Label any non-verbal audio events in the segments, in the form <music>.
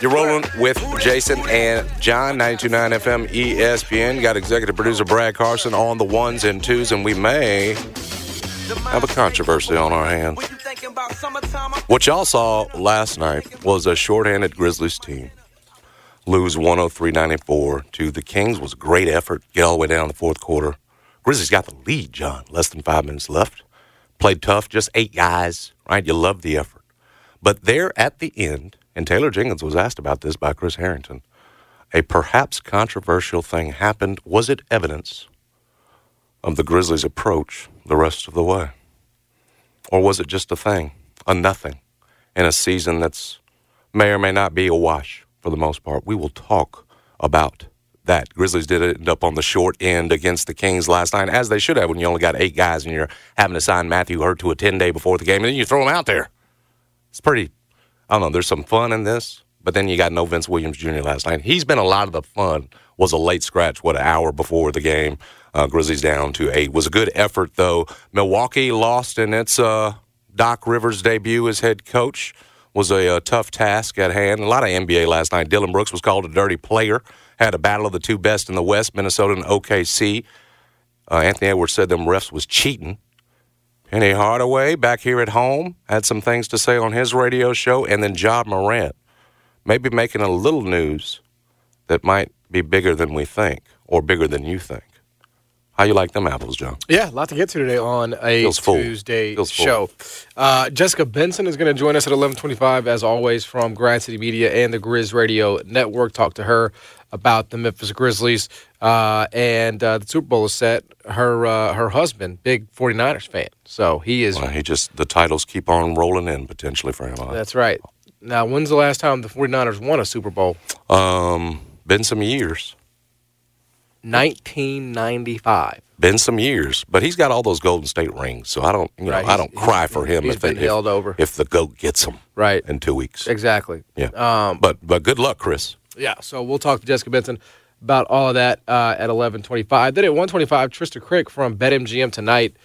You're rolling with Jason and John, 92.9 FM ESPN. Got executive producer Brad Carson on the ones and twos, and we may have a controversy on our hands. What y'all saw last night was a shorthanded Grizzlies team lose 103-94 to the Kings. was a great effort. Get all the way down the fourth quarter. Grizzlies got the lead, John. Less than five minutes left. Played tough, just eight guys, right? You love the effort. But there at the end, and Taylor Jenkins was asked about this by Chris Harrington, a perhaps controversial thing happened. Was it evidence of the Grizzlies' approach the rest of the way? Or was it just a thing, a nothing, in a season that's may or may not be a wash for the most part? We will talk about that. Grizzlies did end up on the short end against the Kings last night, as they should have when you only got eight guys and you're having to sign Matthew Hurt to a 10 day before the game, and then you throw him out there. It's pretty, I don't know, there's some fun in this, but then you got no Vince Williams Jr. last night. He's been a lot of the fun. Was a late scratch, what, an hour before the game. Uh, Grizzlies down to eight. Was a good effort, though. Milwaukee lost in its uh, Doc Rivers debut as head coach. Was a, a tough task at hand. A lot of NBA last night. Dillon Brooks was called a dirty player. Had a battle of the two best in the West, Minnesota and OKC. Uh, Anthony Edwards said them refs was cheating. Penny Hardaway back here at home had some things to say on his radio show, and then Ja Morant maybe making a little news that might be bigger than we think or bigger than you think. How you like them apples, John? Yeah, a lot to get to today on a Feels Tuesday Feels show. Uh, Jessica Benson is going to join us at 11:25, as always, from Grind City Media and the Grizz Radio Network. Talk to her about the Memphis Grizzlies uh, and uh, the Super Bowl is set. Her uh, her husband, big 49ers fan, so he is. Well, he just the titles keep on rolling in potentially for him. That's right. Now, when's the last time the 49ers won a Super Bowl? Um, been some years. 1995. Been some years, but he's got all those Golden State rings, so I don't, you know, right. I don't cry for him if it, held if, over. if the goat gets him right in two weeks. Exactly. Yeah. Um, but but good luck, Chris. Yeah. So we'll talk to Jessica Benson about all of that uh, at 11:25. Then at 1:25, Trysta Krick from BetMGM tonight,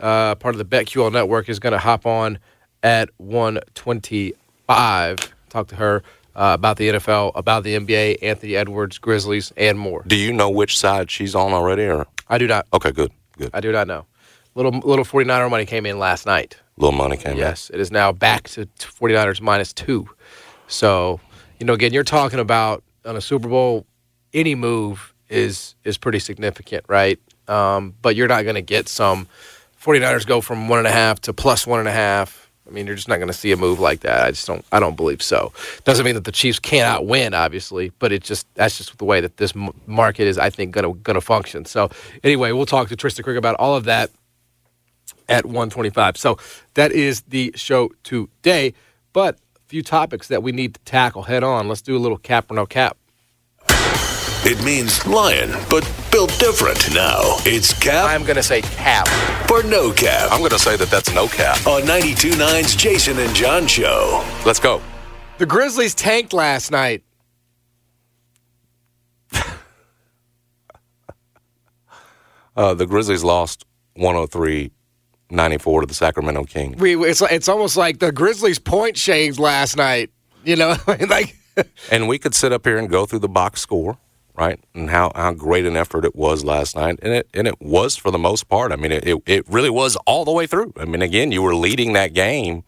uh, part of the BetQL network, is going to hop on at 1:25. Talk to her uh, about the NFL, about the NBA, Anthony Edwards, Grizzlies, and more. Do you know which side she's on already, or I do not. Okay, good, good. I do not know. Little little 49er money came in last night. Little money came yes, in. Yes, it is now back to 49ers minus two. So, you know, again, you're talking about on a Super Bowl any move is is pretty significant, right? Um, but you're not going to get some 49ers go from one and a half to plus one and a half. I mean, you're just not going to see a move like that. I just don't. I don't believe so. Doesn't mean that the Chiefs cannot win, obviously, but it just that's just the way that this market is. I think going to going to function. So anyway, we'll talk to Trysta Krick about all of that at 125. So that is the show today. But few topics that we need to tackle head on. Let's do a little cap or no cap. It means lion, but built different. Now it's cap. I'm going to say cap. For no cap. I'm going to say that that's no cap. On 92.9's Jason and John show. Let's go. The Grizzlies tanked last night. <laughs> uh, the Grizzlies lost 103 94 to the Sacramento Kings. We, it's, it's almost like the Grizzlies point shaved last night. You know, <laughs> like and we could sit up here and go through the box score right? And how, how great an effort it was last night. And it, and it was for the most part. I mean, it, it really was all the way through. I mean, again, you were leading that game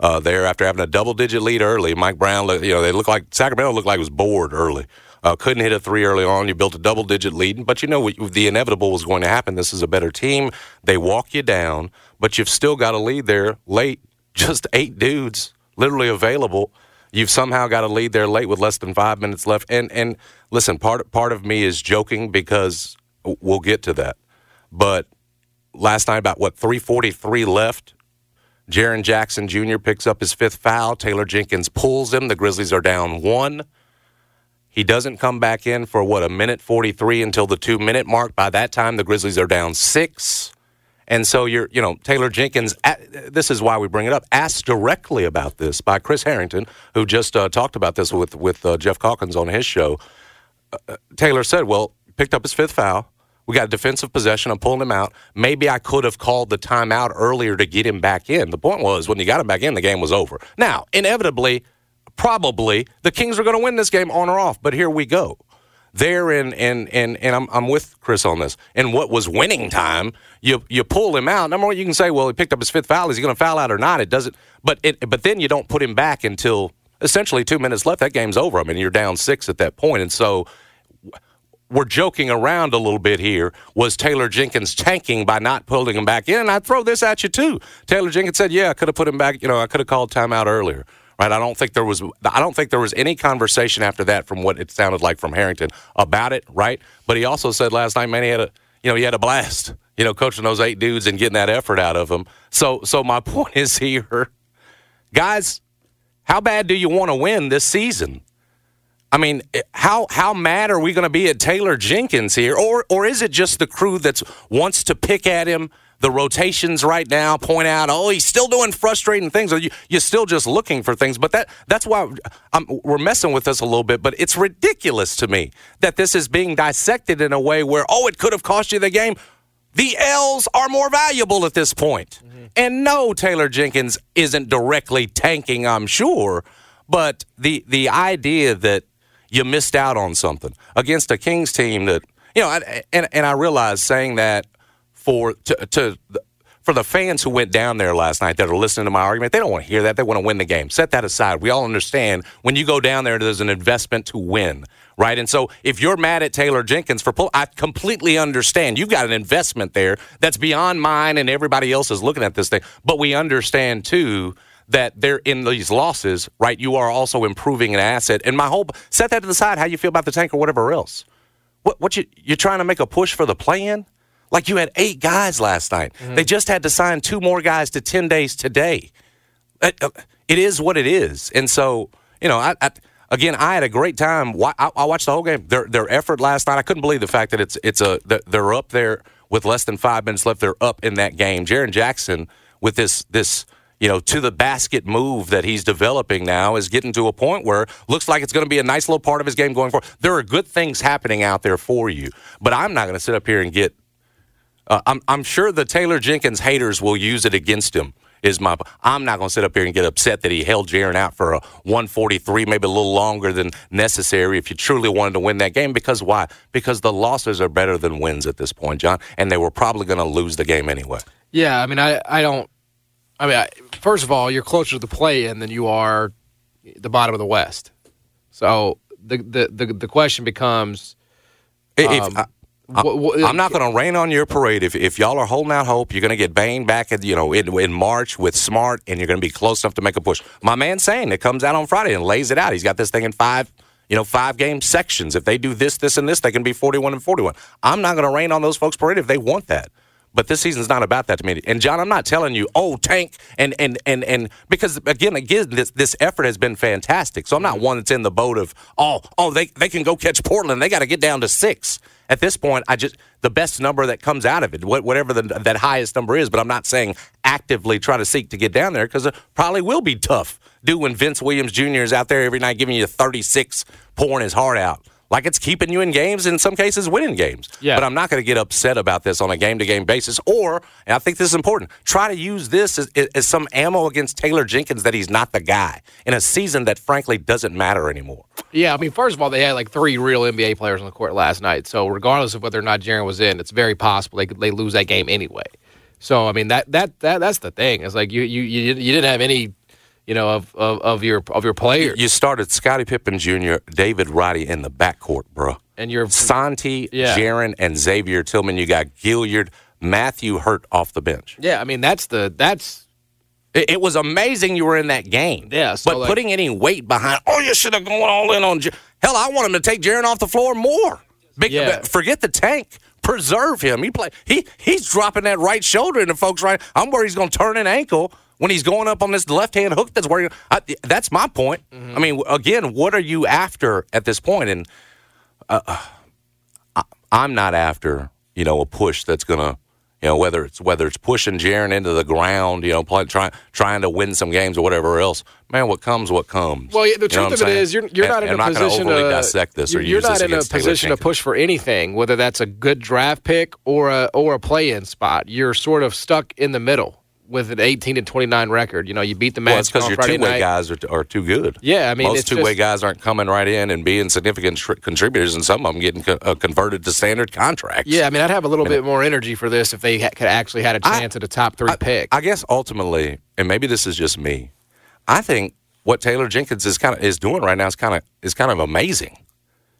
uh, there after having a double digit lead early. Mike Brown, you know, they looked like Sacramento looked like it was bored early. Uh, couldn't hit a three early on. You built a double digit lead, but you know the inevitable was going to happen. This is a better team. They walk you down, but you've still got a lead there late. <laughs> Just eight dudes literally available. You've somehow got a lead there late with less than five minutes left. And and listen, part part of me is joking because we'll get to that. But last night, about what three forty three left. Jaren Jackson Jr. picks up his fifth foul. Taylor Jenkins pulls him. The Grizzlies are down one. He doesn't come back in for what a minute 43 until the two minute mark. By that time, the Grizzlies are down six. And so you're, you know, Taylor Jenkins, this is why we bring it up, asked directly about this by Chris Harrington, who just uh, talked about this with, with uh, Geoff Calkins on his show. Uh, uh, Taylor said, well, picked up his fifth foul. We got a defensive possession. I'm pulling him out. Maybe I could have called the timeout earlier to get him back in. The point was, when you got him back in, the game was over. Now, inevitably, probably the Kings are going to win this game on or off. But here we go. There and and and and I'm I'm with Chris on this. And what was winning time, you you pull him out. Number one, you can say, well, he picked up his fifth foul. Is he going to foul out or not? It doesn't. But it but then you don't put him back until essentially two minutes left. That game's over. I mean, you're down six at that point, and so we're joking around a little bit here. Was Taylor Jenkins tanking by not pulling him back in? And I'd throw this at you too. Taylor Jenkins said, "Yeah, I could have put him back. You know, I could have called timeout earlier." Right? I don't think there was I don't think there was any conversation after that from what it sounded like from Harrington about it, right? But he also said last night, man, he had a you know he had a blast, you know, coaching those eight dudes and getting that effort out of them. So so my <laughs> point is here, guys, how bad do you want to win this season? I mean, how how mad are we going to be at Taylor Jenkins here, or or is it just the crew that wants to pick at him? The rotations right now point out, oh, he's still doing frustrating things, or you, you're still just looking for things. But that that's why I'm, we're messing with this a little bit. But it's ridiculous to me that this is being dissected in a way where, oh, it could have cost you the game. The L's are more valuable at this point. Mm-hmm. And no, Taylor Jenkins isn't directly tanking, I'm sure. But the the idea that you missed out on something against a Kings team that you know, and and I realize saying that for to, to for the fans who went down there last night that are listening to my argument, they don't want to hear that. They want to win the game. Set that aside. We all understand when you go down there, there's an investment to win, right? And so if you're mad at Taylor Jenkins for pull, I completely understand. You've got an investment there that's beyond mine and everybody else is looking at this thing. But we understand too that they're in these losses, right? You are also improving an asset. And my whole set that to the side. How you feel about the tank or whatever else. What what you you're trying to make a push for the play in? Like you had eight guys last night. Mm-hmm. They just had to sign two more guys to 10 days today. Uh, it is what it is. And so, you know, I, I again, I had a great time. I, I, watched the whole game. Their their effort last night. I couldn't believe the fact that it's it's a they're up there with less than five minutes left. They're up in that game. Jaren Jackson with this this you know to the basket move that he's developing now is getting to a point where looks like it's going to be a nice little part of his game going forward. There are good things happening out there for you, but I'm not going to sit up here and get uh, I'm, I'm sure the Taylor Jenkins haters will use it against him. Is my I'm not going to sit up here and get upset that he held Jaren out for a 143, maybe a little longer than necessary. If you truly wanted to win that game, because why? Because the losses are better than wins at this point, John, and they were probably going to lose the game anyway. Yeah, I mean, I I don't. I mean, I, first of all, you're closer to the play-in than you are the bottom of the West. So the the the, the question becomes. If, um, I'm not going to rain on your parade. If, if y'all are holding out hope, you're going to get Bane back at you know in, in March with Smart, and you're going to be close enough to make a push. My man saying it comes out on Friday and lays it out. He's got this thing in five, you know, five game sections. If they do this, this, and this, they can be 41 and 41. I'm not going to rain on those folks' parade if they want that. But this season's not about that to me. And John, I'm not telling you, oh, tank and and and and because again, again, this this effort has been fantastic. So I'm not mm-hmm. one that's in the boat of oh, oh, they they can go catch Portland. They got to get down to six at this point, I just the best number that comes out of it, whatever the, that highest number is. But I'm not saying actively try to seek to get down there because it probably will be tough. Do when Vince Williams Jr. is out there every night giving you 36, pouring his heart out like it's keeping you in games, in some cases, winning games. Yeah. But I'm not going to get upset about this on a game to game basis. Or, and I think this is important, try to use this as, as some ammo against Taylor Jenkins that he's not the guy in a season that frankly doesn't matter anymore. Yeah, I mean, first of all, they had like three real NBA players on the court last night. So regardless of whether or not Jaren was in, it's very possible they could, they lose that game anyway. So I mean that that that that's the thing. It's like you you you, you didn't have any, you know, of, of, of your of your players. You started Scottie Pippen Jr., David Roddy in the backcourt, bro. and your Santi, Yeah. Jaren, and Xavier Tillman. You got Gilyard, Matthew Hurt off the bench. yeah, I mean that's the that's It, it was amazing you were in that game. Yeah, so, but like- putting any weight behind, oh, you should have gone all in on. J-. Hell, I want him to take Jaren off the floor more. Big, Yeah. Forget the tank. Preserve him. He play. He he's dropping that right shoulder into folks right. I'm worried he's going to turn an ankle when he's going up on this left hand hook. That's where. I, that's my point. Mm-hmm. I mean, again, what are you after at this point? And uh, I, I'm not after you know a push that's gonna you know whether it's whether it's pushing Jaren into the ground, you know, play, try, trying to win some games or whatever else. Man, what comes, what comes. Well, the You know truth of I'm saying? is, you're you're And- not in a I'm position to dissect this or you're not in a position to push for anything, whether that's a good draft pick or a or a play-in spot. You're sort of stuck in the middle with an 18 to 29 record. You know, you beat the Well, it's because your two way guys are, are too good. Yeah, I mean, most two way guys aren't coming right in and being significant tr- contributors, and some of them getting co- uh, converted to standard contracts. Yeah, I mean, I'd have a little bit more energy for this if they ha- could actually had a chance at a top three pick. I guess ultimately, and maybe this is just me, I think what Taylor Jenkins is kind of is doing right now is kind of is kind of amazing.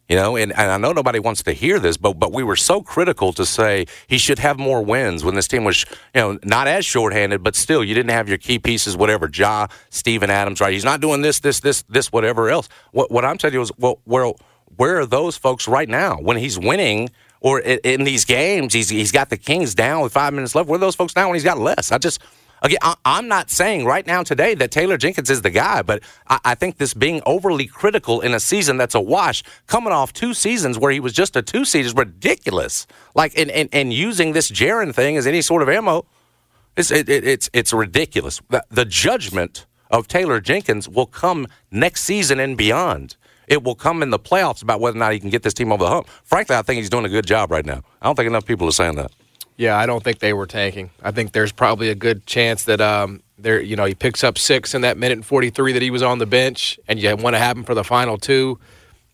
You know, and, and I know nobody wants to hear this, but but we were so critical to say he should have more wins when this team was, you know, not as shorthanded, but still you didn't have your key pieces, whatever, Ja, Steven Adams, right? He's not doing this, this, this, this, whatever else. What what I'm telling you is, well, where where are those folks right now when he's winning? Or in, in these games, he's he's got the Kings down with five minutes left. Where are those folks now when he's got less? I just Again, I, I'm not saying right now today that Taylor Jenkins is the guy, but I, I think this being overly critical in a season that's a wash, coming off two seasons where he was just a two seed, is ridiculous. Like, and, and, and using this Jaren thing as any sort of ammo, it's it, it, it's it's ridiculous. The, the judgment of Taylor Jenkins will come next season and beyond. It will come in the playoffs about whether or not he can get this team over the hump. Frankly, I think he's doing a good job right now. I don't think enough people are saying that. Yeah, I don't think they were tanking. I think there's probably a good chance that um, there, you know, he picks up six in that minute and 43 that he was on the bench, and you want to have him for the final two.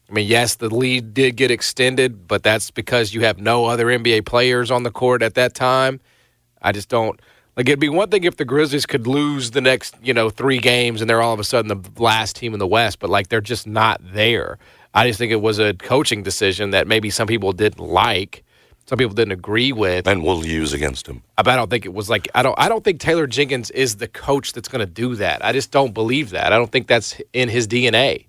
I mean, yes, the lead did get extended, but that's because you have no other NBA players on the court at that time. I just don't like. It'd be one thing if the Grizzlies could lose the next, you know, three games and they're all of a sudden the last team in the West, but like they're just not there. I just think it was a coaching decision that maybe some people didn't like, some people didn't agree with. And we'll use against him. But I don't think it was like I don't I don't think Taylor Jenkins is the coach that's going to do that. I just don't believe that. I don't think that's in his DNA.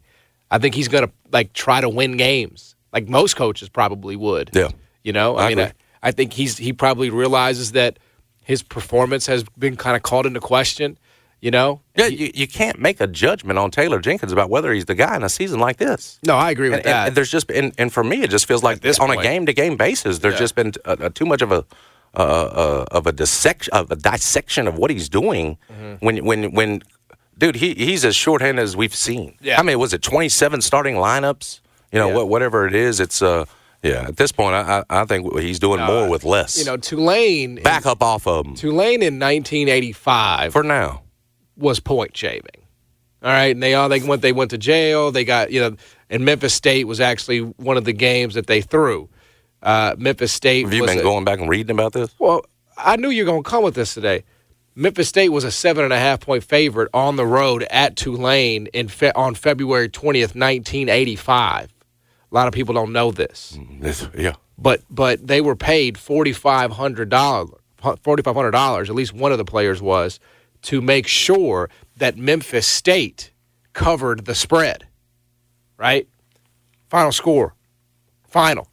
I think he's going to like try to win games, like most coaches probably would. Yeah. you know. I, I mean. I, I think he's he probably realizes that his performance has been kind of called into question. You know. Yeah, you, you can't make a judgment on Taylor Jenkins about whether he's the guy in a season like this. No, I agree with And, that. and there's just and, and for me, it just feels like this on a game to game basis, there's Yeah. just been uh, uh, too much of a uh, uh, of a dissection of a dissection of what he's doing Mm-hmm. when when when dude he he's as shorthanded as we've seen. Yeah. I mean, was it 27 starting lineups? You know, Yeah. what, whatever it is, it's uh yeah. At this point, I I I think he's doing more with less. you know, Tulane. back up off of him Tulane in 1985 for now. Was point shaving. All right, and they all they went they went to jail. They got you know, and Memphis State was actually one of the games that they threw. Uh, Memphis State. Have you been a- going back and reading about this? Well, I knew you were going to come with this today. Memphis State was a seven and a half point favorite on the road at Tulane in fe- on February twentieth, nineteen eighty five. A lot of people don't know this This- yeah. but but they were paid forty five hundred dollars forty five hundred dollars. At least one of the players was to make sure that Memphis State covered the spread. Right. Final score. Final.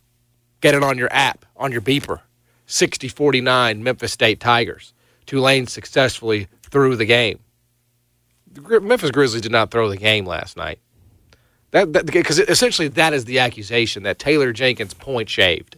Get it on your app on your beeper. 60-49 Memphis State Tigers. Tulane successfully threw the game. The Memphis Grizzlies did not throw the game last night. That because essentially that is the accusation that Taylor Jenkins point shaved.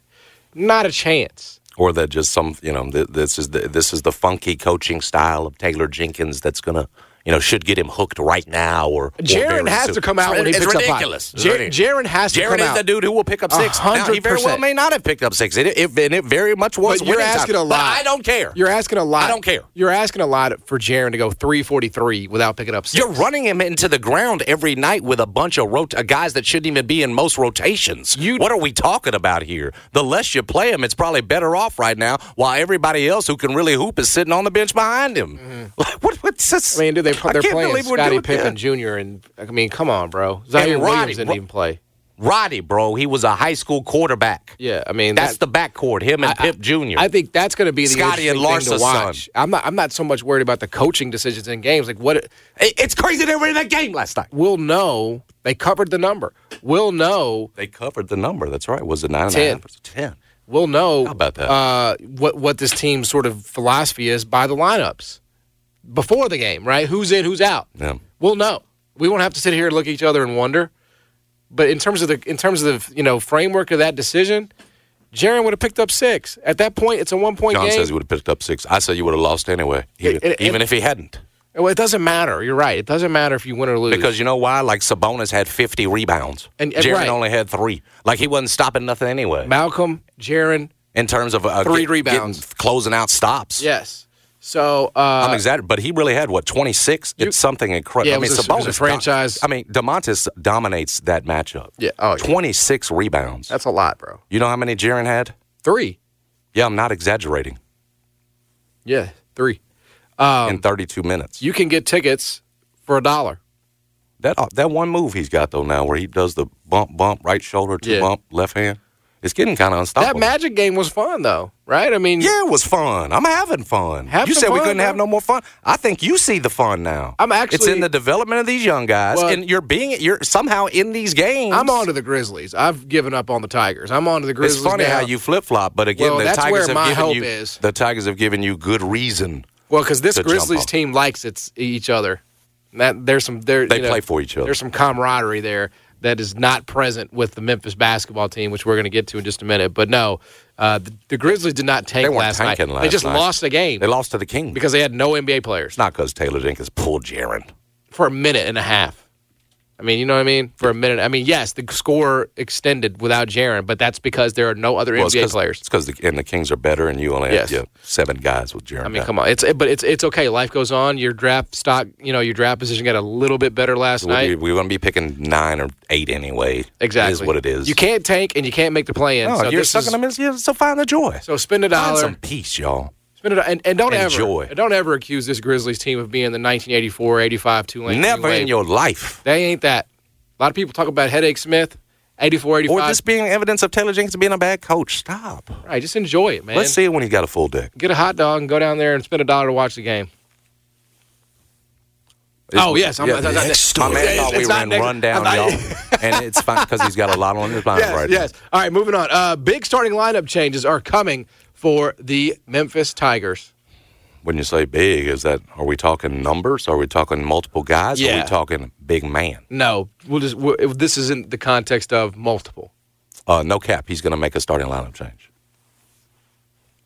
Not a chance. Or that just some you know th- this is the this is the funky coaching style of Taylor Jenkins that's gonna you know, should get him hooked right now or. Jaren has soon. to come out when he it's picks up five. ridiculous. It's Jaren has to come out. Jaren come is out. the dude who will pick up six. Now, he very well may not have picked up six. It, it, and it very much was. But you're winning time. asking a But lot. I don't care. You're asking a lot. I don't care. You're asking a lot for Jaren to go 343 without picking up 6 You're running him into the ground every night with a bunch of rot- uh, guys that shouldn't even be in most rotations. You- what are we talking about here? The less you play him, it's probably better off right now. While everybody else who can really hoop is sitting on the bench behind him. Like, <laughs> what, what's this? I mean, dude, they, they're can't playing believe we're Scottie doing Pippen. Jr. and I mean, come on, bro. Roddy, Williams didn't Ro- even play. Roddy, bro, he was a high school quarterback. Yeah, I mean That's that, the backcourt, him and I- Pip Jr. I think that's going to be the Scotty and thing to watch. son. I'm not. I'm not so much worried about the coaching decisions in games. Like what It- it's crazy they were in that game last night. we'll know. They covered the number. We'll know. They covered the number. That's right. Was it nine and a Ten. half? or Ten. We'll know How about that? Uh, what what this team's sort of philosophy is by the lineups before the game, right? Who's in, who's out. Yeah. We'll know. We won't have to sit here and look at each other and wonder. But in terms of the in terms of the you know framework of that decision, Jaren would have picked up six. At that point, it's a one point John game. says he would have picked up six. I say you would have lost anyway, He- It- it- even it- if he hadn't. well, it doesn't matter. You're right. It doesn't matter if you win or lose. Because you know why? Like Sabonis had 50 rebounds. And- and Jaren right. only had three. Like he wasn't stopping nothing anyway. Malcolm, Jaren, In terms of uh, Three get- rebounds. getting- closing out stops. yes. So uh, I'm exaggerating, but he really had what 26. it's something incredible. Yeah, I mean, a- was a Sabonis franchise- I mean, Domantas dominates that matchup. Yeah. Oh, yeah. 26 rebounds. that's a lot, bro. you know how many Jaren had? Three. Yeah, I'm not exaggerating. Yeah, three. Um, in 32 minutes. You can get tickets for a dollar. That uh, that one move he's got though now, where he does the bump, bump, right shoulder, two Yeah. bump, left hand. It's getting kind of unstoppable. That Magic game was fun, though, right? I mean, Yeah, it was fun. I'm having fun. Have you said we couldn't bro. have no more fun. I think you see the fun now. I'm actually. It's in the development of these young guys, Well- and you're being you're somehow in these games. I'm on to the Grizzlies. I've given up on the Tigers. I'm on to the Grizzlies. It's funny now. how you flip flop, but again, Well, the that's Tigers where have my given hope you is. the Tigers have given you good reason. Well, because this Grizzlies team likes its each other. That there's some there. They you know, play for each other. There's some camaraderie there that is not present with the Memphis basketball team, which we're going to get to in just a minute. But no, uh, the, the Grizzlies did not tank They last night. tanking they just night. lost a game They lost to the Kings because they had no NBA players not because Taylor Jenkins pulled Jaren. for a minute and a half. I mean, you know what I mean? For a minute. I mean, yes, the score extended without Jaren, but that's because there are no other Well, NBA players. it's because the, and the Kings are better, and you only Yes. have you know, seven guys with Jaren. I mean, come on. It's but it's it's okay. Life goes on. Your draft stock, you know, your draft position got a little bit better last night. We, we're going to be picking nine or eight anyway. Exactly. It is what it is. You can't tank and you can't make the play in. No, so you're sucking them in. yeah, So find the joy. So spend a Find dollar. some peace, y'all. Spend it and, and don't Enjoy. ever don't ever accuse this Grizzlies team of being the 1984 85 Tulane. Never in your life. They ain't that. A lot of people talk about Headache Smith, 84 85. Or this being evidence of Taylor Jenkins being a bad coach. Stop. right, just enjoy it, man. Let's see it when he's got a full deck. Get a hot dog and go down there and spend a dollar to watch the game. Oh, yes, I'm- Yeah, that- that- Next my man <laughs> thought It's we not were in next- rundown, not- y'all, <laughs> and it's fine because he's got a lot on his mind Yes, right yes. All right, moving on. Uh, big starting lineup changes are coming for the Memphis Tigers. When you say big, is that are we talking numbers? Are we talking multiple guys? Or are we talking big man? No, we'll just we'll, this is in the context of multiple. Uh, no cap. He's going to make a starting lineup change.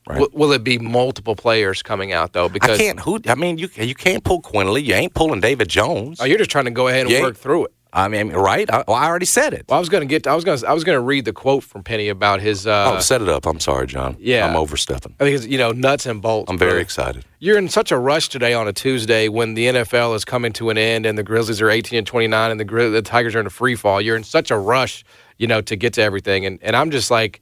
Right. Will, will it be multiple players coming out though? Because I can't. Who? I mean, you you can't pull Quinerly. You ain't pulling David Jones. Oh, you're just trying to go ahead and Yeah. work through it. I mean, right? I, well, I already said it. Well, I was going to get. I was going. I was going to read the quote from Penny about his. Uh, oh, set it up. I'm sorry, John. yeah. I'm overstepping. I think it's you know nuts and bolts. I'm very bro. excited. You're in such a rush today on a Tuesday when the NFL is coming to an end and the Grizzlies are 18 and 29 and the Grizz- the Tigers are in a free fall. You're in such a rush, you know, to get to everything, and and I'm just like,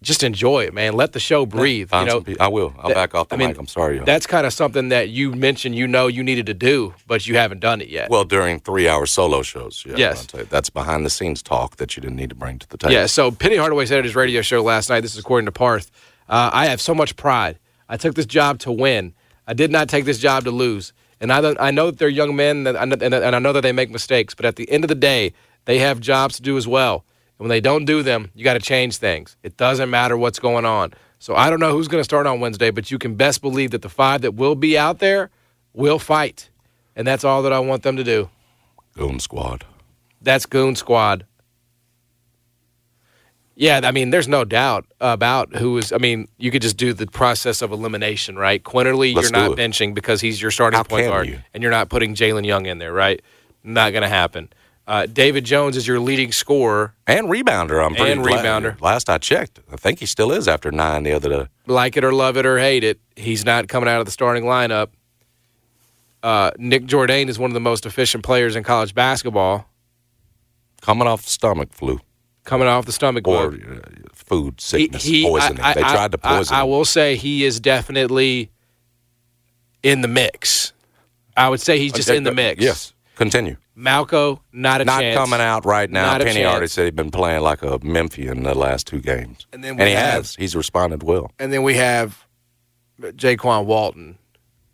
just enjoy it, man. Let the show breathe. Find you know, I will. I'll that- back off the I mean, mic. I'm sorry. y'all. That's kind of something that you mentioned. You know, you needed to do, but you haven't done it yet. well, during three-hour solo shows. Yeah, Yes. That's behind-the-scenes talk that you didn't need to bring to the table. Yeah, so Penny Hardaway said at his radio show last night, this is according to Parth, uh, I have so much pride. I took this job to win. I did not take this job to lose. And I, don't- I know that they're young men, and I know that they make mistakes, but at the end of the day, they have jobs to do as well. And when they don't do them, you got to change things. It doesn't matter what's going on. So I don't know who's going to start on Wednesday, but you can best believe that the five that will be out there will fight. And that's all that I want them to do. Goon Squad. That's Goon Squad. Yeah, I mean, there's no doubt about who is. I mean, you could just do the process of elimination, right? Quinerly, Let's you're not it. benching because he's your starting How point guard, you? and you're not putting Jalen Young in there, right? Not going to happen. Uh, David Jones is your leading scorer. And rebounder, I'm pretty And glad- rebounder. Last I checked, I think he still is after nine the other day. Like it or love it or hate it, he's not coming out of the starting lineup. Uh, Nick Jourdain is one of the most efficient players in college basketball, Coming off stomach flu coming off the stomach or bug. uh, food sickness, He- he- poisoning. I- they tried to poison I, him. will say he is definitely in the mix. I would say he's just in the mix. Yes. Continue. Malco, not a Not chance. coming out right now. Not Penny already said he'd been playing like a Memphian the last two games. And then we he have- has. He's responded well. And then we have Jaykwon Walton,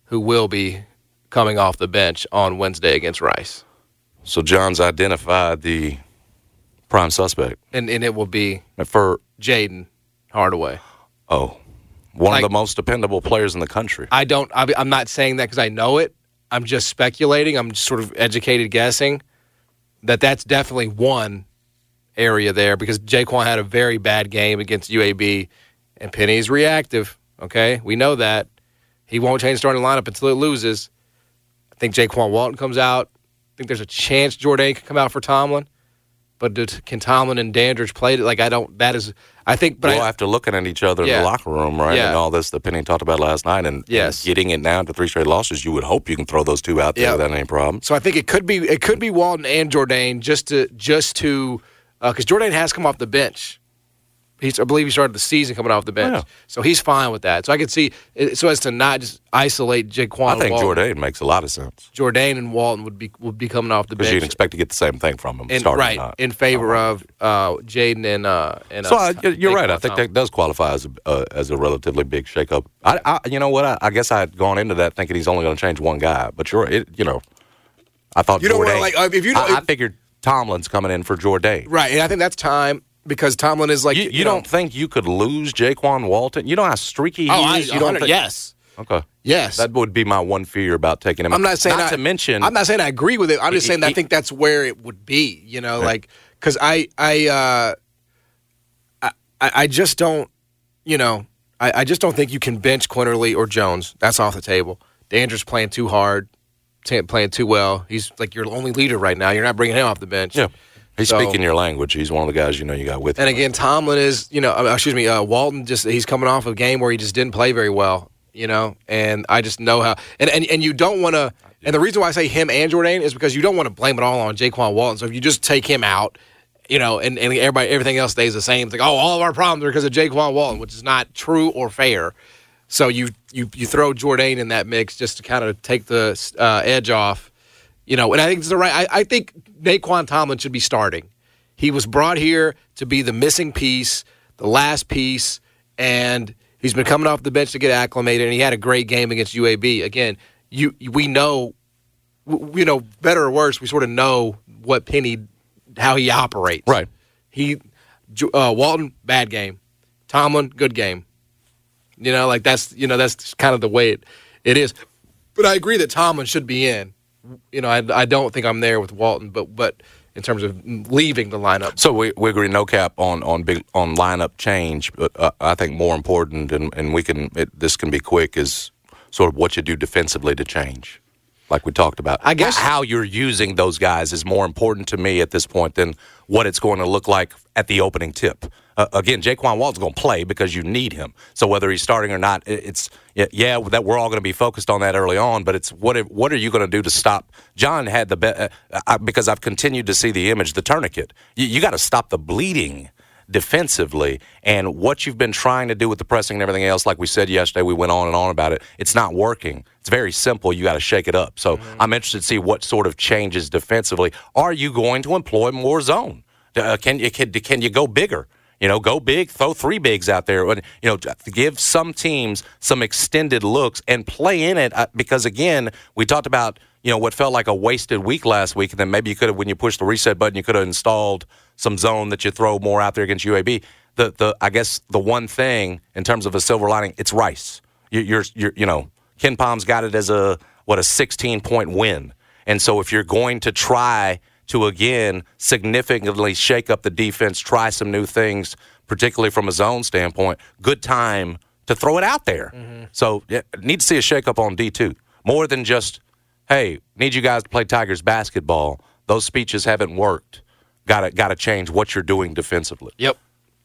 who will be coming off the bench on Wednesday against Rice. So John's identified the prime suspect And and it will be for Jayden Hardaway. oh, one Like- of the most dependable players in the country. I don't. I'm not saying that because I know it. I'm just speculating. I'm sort of educated guessing that that's definitely one area there because Jaykwon had a very bad game against UAB, and Penny's reactive. Okay, we know that he won't change starting lineup until it loses. I think Jaykwon Walton comes out. I think there's a chance Jourdain can come out for Tomlin, but did, can Tomlin and Dandridge play it? Like I don't. That is. I think. But well, I, after looking at each other in the locker room, right, Yeah. and all this that Penny talked about last night, and, and Yes. getting it down to three straight losses, you would hope you can throw those two out there Yeah. without any problem. So I think it could be it could be Walton and Jourdain just to just to uh, because Jourdain has come off the bench. He's, I believe he started the season coming off the bench, Yeah. so he's fine with that. So I could see so as to not just isolate Jaykwon. I think. Jourdain makes a lot of sense Jourdain and Walton would be would be coming off the bench. you'd expect to get the same thing from him, in, starting right not. in favor of uh, Jaden and uh, and. So uh, I, you're right. I think that does qualify as a uh, as a relatively big shakeup. I, I you know what? I, I guess I had gone into that thinking he's only going to change one guy, but you're it, you know, I thought You don't wanna, like, uh, if you don't- I, I figured Tomlin's coming in for Jourdain. right, and I think that's time because Tomlin is like You, you, know- don't think you could lose Jaykwon Walton? You know how streaky he Oh, I, is. You don't 100 think? yes, Okay. yes. That would be my one fear about taking him. I'm not saying Not I, to mention. I'm not saying I agree with it. I'm just He- saying that I think that's where it would be. You know, like because I I uh, I I I just don't. You know, I, I just don't think you can bench Quinerly or Jones. That's off the table. Dandridge playing too hard, t- playing too well. He's like your only leader right now. You're not bringing him off the bench. Yeah. He's So- speaking your language. He's one of the guys you know you got with him. And again, Tomlin is, you know, uh, excuse me, uh, Walton just he's coming off a game where he just didn't play very well, you know, and I just know how, and and, and you don't want to, and the reason why I say him and Jourdain is because you don't want to blame it all on Jaykwon Walton. So if you just take him out, you know, and, and everybody everything else stays the same, it's like oh, all of our problems are because of Jaykwon Walton, which is not true or fair. So you you you throw Jourdain in that mix just to kind of take the uh, edge off, you know. And I think it's the right. I, I think Nae'Qwan Tomlin should be starting. He was brought here to be the missing piece, the last piece, and he's been coming off the bench to get acclimated. And he had a great game against UAB. Again, you we know, w- you know, better or worse, we sort of know what Penny, how he operates. Right. He, uh, Walton, bad game. Tomlin, good game. You know, like that's you know that's kind of the way it, it is. But I agree that Tomlin should be in. You know, I, I don't think I'm there with Walton, but but in terms of leaving the lineup, So we, we agree, no cap on on big on lineup change. But uh, I think more important, and, and we can it, this can be quick, is sort of what you do defensively to change, like we talked about. I guess- how you're using those guys is more important to me at this point than what it's going to look like at the opening tip. Uh, again, Jaykwon Walton's going to play because you need him. So whether he's starting or not, it's yeah, that we're all going to be focused on that early on. But it's what if- what are you going to do to stop? John had the best uh, because I've continued to see the image, the tourniquet. You, you got to stop the bleeding defensively and what you've been trying to do with the pressing and everything else like we said yesterday we went on and on about it it's not working it's very simple you got to shake it up so i'm interested to see what sort of changes defensively are you going to employ more zone uh, can you can, can you go bigger you know, go big, throw three bigs out there. You know, give some teams some extended looks and play in it uh, because again, we talked about you know what felt like a wasted week last week, and then maybe you could have when you pushed the reset button, you could have installed some zone that you throw more out there against UAB. The the I guess the one thing in terms of a silver lining, it's Rice. You, you're you're you know KenPom's got it as a what a 16 point win, and so if you're going to try to again significantly shake up the defense, try some new things, particularly from a zone standpoint, good time to throw it out there. So yeah, need to see a shakeup on D two more than just, hey, need you guys to play Tigers basketball. Those speeches haven't worked. Got to got to change what you're doing defensively. Yep.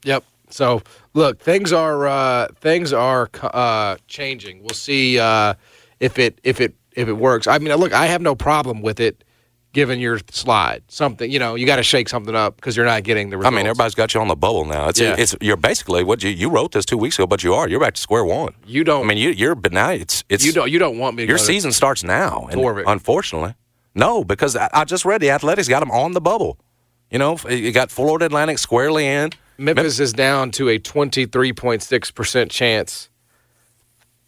Yep. So look, things are uh, things are uh, changing. We'll see uh, if it if it if it works. I mean, look, I have no problem with it. Given your slide, something you know, you got to shake something up because you're not getting the I mean, everybody's got you on the bubble now. It's Yeah. it's you're basically what you you wrote this two weeks ago, but you are you're back to square one. You don't- I mean, you you're but now it's it's you don't you don't want me. To your season starts now. Torvik. unfortunately, no, because I, I just read the Athletics got them on the bubble. You know, you got Florida Atlantic squarely in. Memphis is down to a twenty three point six percent chance.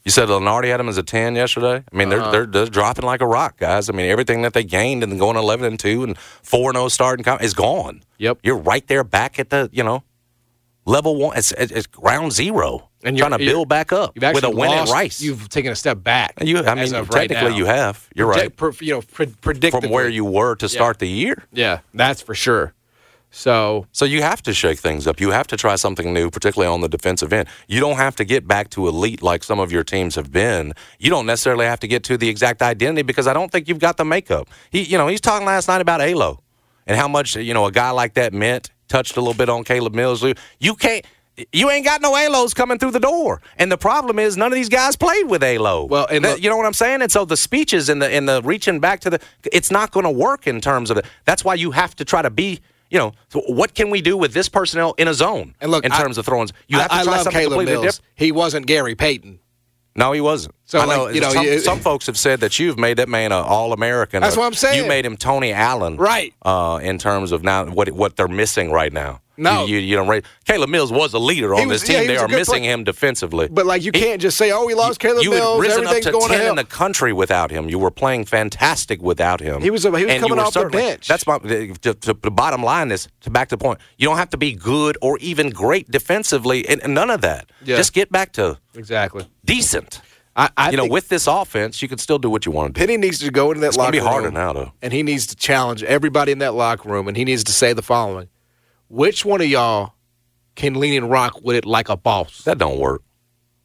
You said Lunardi had them as a ten yesterday. I mean, Uh-huh. they're, they're they're dropping like a rock, guys. I mean, everything that they gained and going eleven and two and four and zero starting com- is gone. Yep. you're right there back at the you know level one. It's it's, it's ground zero, And you're- trying to build back up with a win lost, at Rice. You've taken a step back. you, I mean, right technically now. you have. You're right. Predict- per- you know, pre- predictably. From where you were to start the year. Yeah, that's for sure. So So you have to shake things up. You have to try something new, particularly on the defensive end. You don't have to get back to elite like some of your teams have been. You don't necessarily have to get to the exact identity because I don't think you've got the makeup. He, you know, he's talking last night about Alo and how much you know a guy like that meant. Touched a little bit on Caleb Mills. You can't. You ain't got no Alos coming through the door, and the problem is none of these guys played with Alo. Well, and That- look- you know what I'm saying. And so the speeches and the and the reaching back to the, it's not going to work in terms of it. That's why you have to try to be you know, so what can we do with this personnel in a zone? And look, in I- terms of throwing, you have to I, try I love something Caleb completely Mills. different. He wasn't Gary Payton. No, he wasn't. So, I know like, you know, some, you- some folks have said that you've made that man an All American. That's what I'm saying. You made him Tony Allen, Right. Uh, in terms of now what what they're missing right now. No. you, you, you right? Caleb Mills was a leader on was- this team. yeah, they are missing player. him defensively. But like, you He- can't just say, "Oh, we lost Caleb you Mills. had risen up to going to ten in the country without him. You were playing fantastic without him. He was- he was And coming off the bench. That's my the, the, the bottom line is to back to the point. You don't have to be good or even great defensively, and, and none of that. Yeah. Just get back to exactly. decent. I, I you know, with this offense, you can still do what you want to do. Penny needs to go into that It's locker be harder room, now, though. and he needs to challenge everybody in that locker room, and he needs to say the following: Which one of y'all can lean and rock with it like a boss? That don't work.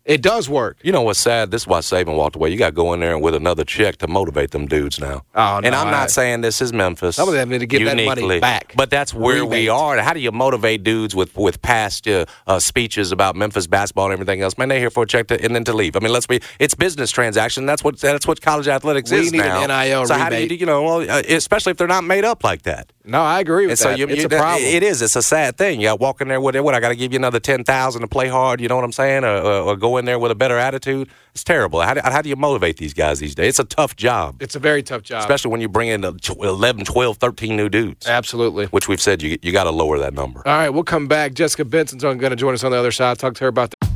It does work. You know what's sad? This is why Saban walked away. You got to go in there with another check to motivate them dudes now. Oh, no, and I'm not saying this is Memphis. Some of them need to get that money back. But that's where we are. How do you motivate dudes with with past uh, uh, speeches about Memphis basketball and everything else? Man, they're here for a check to, and then to leave. I mean, let's be. It's business transaction. That's what that's what college athletics We is need an now. NIL so how do you You know, well, uh, especially if they're not made up like that. No, I agree with And so that. you, it's you- a problem. It is. It's a sad thing. You got walk in there with it. What I got to give you another ten thousand to play hard. You know what I'm saying? Or, or, or go in there with a better attitude. It's terrible. How do, how do you motivate these guys these days? It's a tough job, it's a very tough job. especially when you bring in uh, 11, 12, 13 new dudes. Absolutely. Which we've said you you got to lower that number. All right, we'll come back. Jessica Benson's going to join us on the other side. Talk to her about.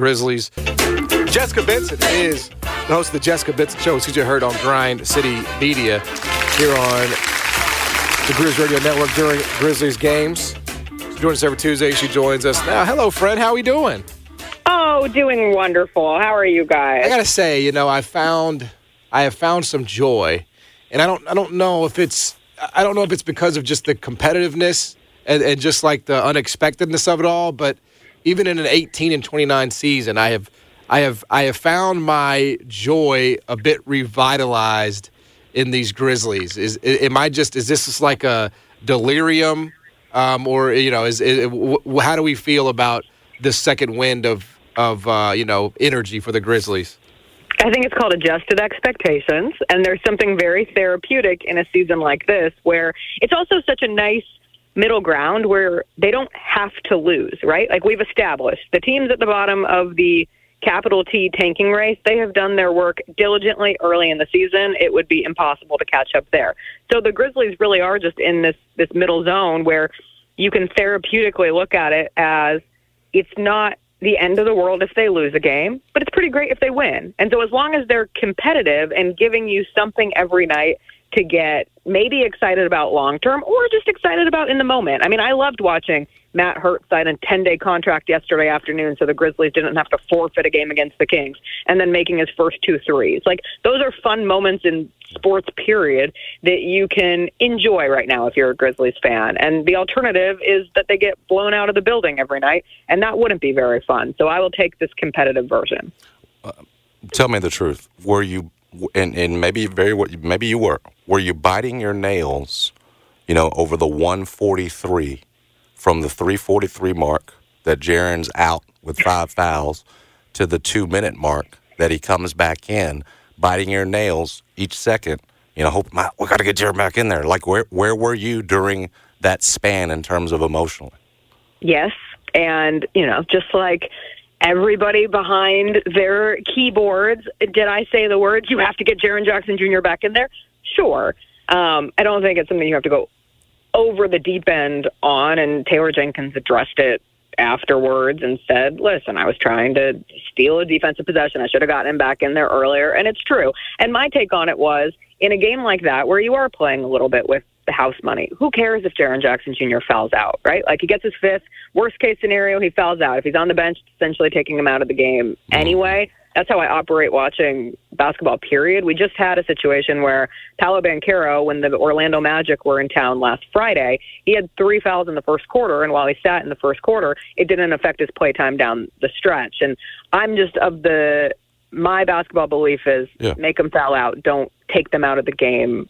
Grizzlies. Jessica Benson is the host of the Jessica Benson Show, which you heard on Grind City Media here on the Grizz Radio Network during Grizzlies games. She joins us every Tuesday. She joins us now. Hello, Fred. How are we doing? Oh, doing wonderful. How are you guys? I gotta say, you know, I found I have found some joy, and I don't I don't know if it's I don't know if it's because of just the competitiveness and, and just like the unexpectedness of it all, but even in an 18 and 29 season, I have I have I have found my joy a bit revitalized in these Grizzlies. Is am I just is this just like a delirium, um, or you know, is, is how do we feel about this second wind of of uh, you know energy for the Grizzlies? I think it's called adjusted expectations, and there's something very therapeutic in a season like this where it's also such a nice middle ground where they don't have to lose, right? Like we've established, the teams at the bottom of the capital T tanking race, they have done their work diligently early in the season. It would be impossible to catch up there. So the Grizzlies really are just in this this middle zone where you can therapeutically look at it as it's not the end of the world if they lose a game, but it's pretty great if they win. And so as long as they're competitive and giving you something every night to get maybe excited about long term or just excited about in the moment. I mean, I loved watching Matt Hurt sign a 10 day contract yesterday afternoon so the Grizzlies didn't have to forfeit a game against the Kings and then making his first two threes. Like, those are fun moments in sports, period, that you can enjoy right now if you're a Grizzlies fan. And the alternative is that they get blown out of the building every night, and that wouldn't be very fun. So I will take this competitive version. Uh, tell me the truth. Were you and, and maybe very maybe you were were you biting your nails you know over the 143 from the 343 mark that Jaren's out with five fouls to the two minute mark that he comes back in biting your nails each second you know hope my, we got to get Jaren back in there. Like where where were you during that span in terms of emotionally? Yes and you know just like everybody behind their keyboards. Did I say the words? You have to get Jaren Jackson Jr. back in there. Sure. Um, I don't think it's something you have to go over the deep end on. And Taylor Jenkins addressed it afterwards and said, "Listen, I was trying to steal a defensive possession. I should have gotten him back in there earlier." And it's true. And my take on it was, in a game like that, where you are playing a little bit with the house money. Who cares if Jaren Jackson Jr. fouls out, right? Like he gets his fifth. Worst case scenario, he fouls out. If he's on the bench, essentially taking him out of the game mm-hmm. anyway. That's how I operate watching basketball, period. We just had a situation where Paolo Banchero, when the Orlando Magic were in town last Friday, he had three fouls in the first quarter, and while he sat in the first quarter, it didn't affect his play time down the stretch. And I'm just of the my basketball belief is yeah. make them foul out, don't take them out of the game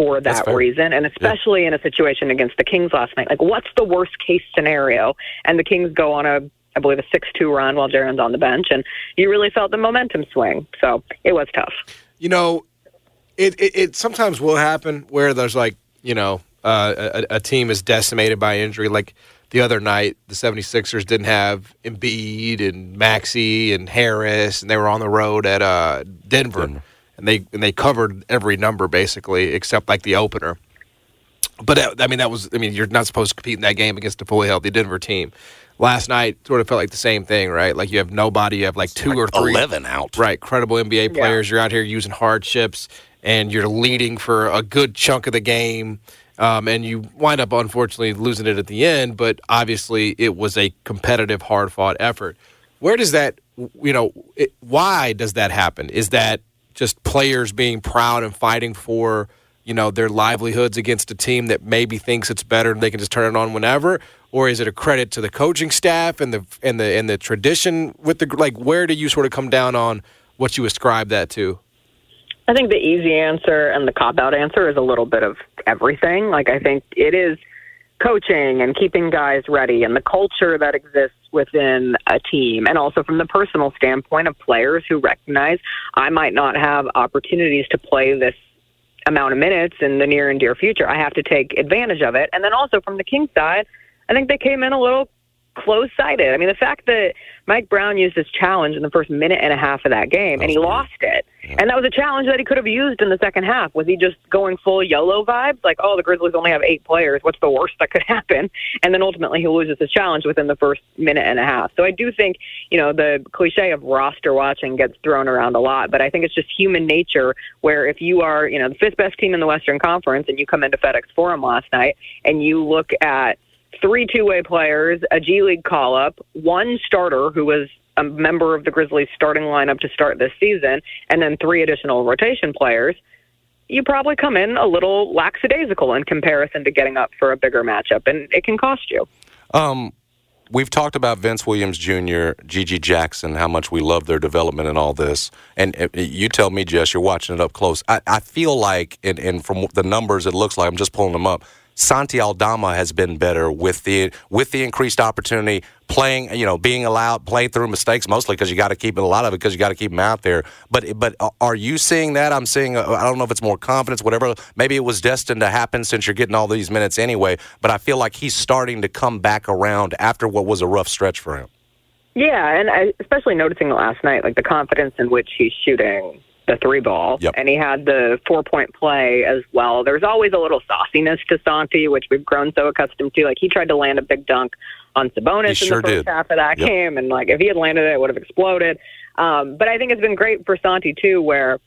for that reason, and especially yeah. in a situation against the Kings last night. Like, what's the worst case scenario? And the Kings go on a, I believe, a six-two run while Jaren's on the bench, and you really felt the momentum swing. So it was tough. You know, it it, it sometimes will happen where there's like you know uh, a, a team is decimated by injury, like. The other night, the 76ers didn't have Embiid and Maxey and Harris, and they were on the road at uh, Denver. Denver and they and they covered every number basically except like the opener. But uh, I mean, that was I mean, you're not supposed to compete in that game against a fully healthy Denver team. Last night sort of felt like the same thing, right? Like you have nobody, you have like two like or three, eleven out, right? Credible NBA players. Yeah. You're out here using hardships, and you're leading for a good chunk of the game. Um, and you wind up unfortunately losing it at the end. But obviously, it was a competitive, hard fought effort. Where does that, you know, it, why does that happen? Is that just players being proud and fighting for you know their livelihoods against a team that maybe thinks it's better and they can just turn it on whenever? Or is it a credit to the coaching staff and the and the and the tradition with the like where do you sort of come down on what you ascribe that to? I think the easy answer and the cop out answer is a little bit of everything. Like I think it is coaching and keeping guys ready and the culture that exists within a team and also from the personal standpoint of players who recognize I might not have opportunities to play this amount of minutes in the near and dear future. I have to take advantage of it. And then also from the Kings side, I think they came in a little close sighted. I mean, the fact that Mike Brown used his challenge in the first minute and a half of that game, and he lost it. Yeah. And that was a challenge that he could have used in the second half. Was he just going full yellow vibes? Like, oh, the Grizzlies only have eight players. What's the worst that could <laughs> happen? And then ultimately he loses his challenge within the first minute and a half. So I do think, you know, the cliche of roster watching gets thrown around a lot, but I think it's just human nature where if you are, you know, the fifth best team in the Western Conference and you come into FedEx Forum last night and you look at – three two way players, a G League call up, one starter who was a member of the Grizzlies starting lineup to start this season, and then three additional rotation players, you probably come in a little lackadaisical in comparison to getting up for a bigger matchup, and it can cost you. Um, we've talked about Vince Williams Jr., GG Jackson, how much we love their development and all this. And uh, you tell me, Jess, you're watching it up close. I, I feel like, and, and from the numbers, it looks like I'm just pulling them up. Santi Aldama has been better with the with the increased opportunity playing, you know, being allowed play through mistakes mostly because you got to keep a lot of it because you got to keep him out there. But but are you seeing that? I'm seeing. Uh, I don't know if it's more confidence, whatever. Maybe it was destined to happen since you're getting all these minutes anyway. But I feel like he's starting to come back around after what was a rough stretch for him. Yeah, and I, especially noticing last night, like the confidence in which he's shooting the three ball, Yep. and he had the four point play as well. There's always a little sauciness to Santi, which we've grown so accustomed to. Like he tried to land a big dunk on Sabonis He in sure the first did. half of that Yep. game, and like if he had landed it, it would have exploded. Um, but I think it's been great for Santi too, where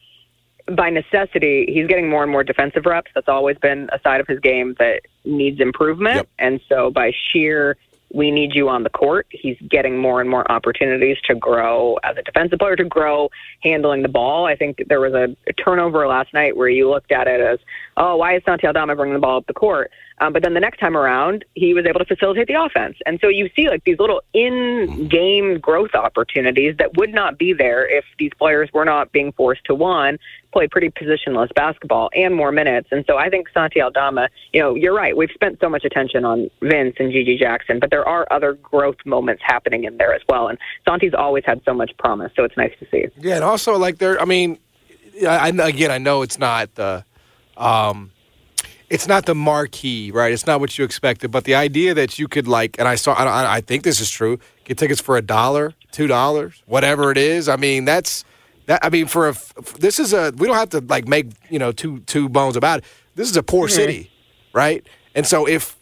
by necessity, he's getting more and more defensive reps. That's always been a side of his game that needs improvement. Yep. And so by sheer we need you on the court, he's getting more and more opportunities to grow as a defensive player, to grow handling the ball. I think there was a, a turnover last night where you looked at it as, oh, why is Santi Aldama bringing the ball up the court? Um, but then the next time around, he was able to facilitate the offense. And so you see like these little in-game growth opportunities that would not be there if these players were not being forced to one play pretty positionless basketball and more minutes. And so I think Santi Aldama, you know, you're right. We've spent so much attention on Vince and GG Jackson, but there are other growth moments happening in there as well. And Santi's always had so much promise, so it's nice to see. Yeah, and also like there. I mean, I, again, I know it's not the, um, it's not the marquee, right? It's not what you expected, but the idea that you could like, and I saw, I, I think this is true. Get tickets for a dollar, two dollars, whatever it is. I mean, that's that. I mean, for a, this is a. We don't have to like make you know two two bones about it. This is a poor city, right? And so if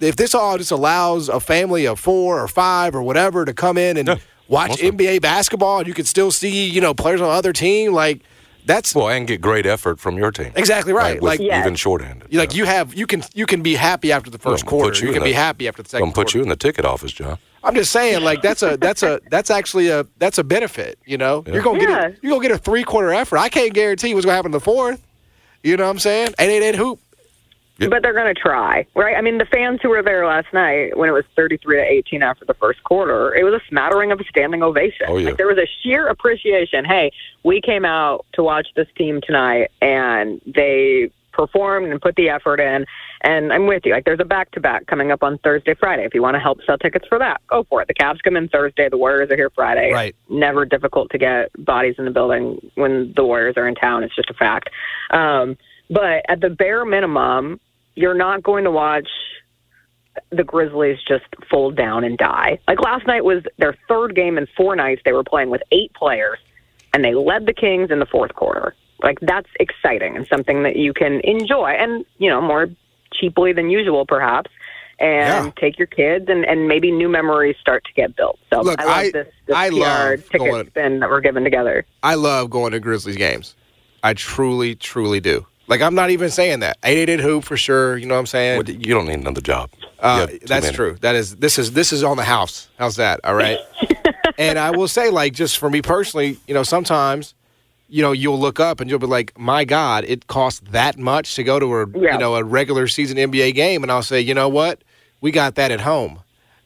if this all just allows a family of four or five or whatever to come in and Yeah, watch awesome. NBA basketball, and you can still see you know players on the other team, like that's Well, and get great effort from your team. exactly right. with Like Yeah. even shorthanded. you like you have you can you can be happy after the first quarter. You, you can in be a- happy after the second. Gonna put quarter. you in the ticket office, John. I'm just saying, like that's a that's a that's actually a that's a benefit. You know, you're gonna Yeah. get a, you're gonna get a three quarter effort. I can't guarantee what's gonna happen in the fourth. You know what I'm saying? Eight eight eight hoop. Yeah. But they're going to try, right? I mean, the fans who were there last night when it was 33 to 18 after the first quarter, it was a smattering of a standing ovation. Oh, yeah. Like there was a sheer appreciation. Hey, we came out to watch this team tonight, and they performed and put the effort in. And I'm with you. Like there's a back to back coming up on Thursday, Friday. If you want to help sell tickets for that, go for it. The Cavs come in Thursday. The Warriors are here Friday. Right. Never difficult to get bodies in the building when the Warriors are in town. It's just a fact. Um, but at the bare minimum, you're not going to watch the Grizzlies just fold down and die. Like last night was their third game in four nights. They were playing with eight players, and they led the Kings in the fourth quarter. Like that's exciting and something that you can enjoy, and you know more cheaply than usual, perhaps. And Yeah. take your kids, and, and maybe new memories start to get built. So Look, I love I- this, this I PR love ticket going- spin that we're giving together. I love going to Grizzlies games. I truly, truly do. Like I'm not even saying that. Eight eight eight hoop for sure. You know what I'm saying? Well, You don't need another job. Uh, that's many. true. That is this is this is on the house. How's that? All right. <laughs> and I will say, like, just for me personally, you know, sometimes, you know, you'll look up and you'll be like, "My God, it costs that much to go to a Yeah. you know a regular season NBA game," and I'll say, you know what, we got that at home.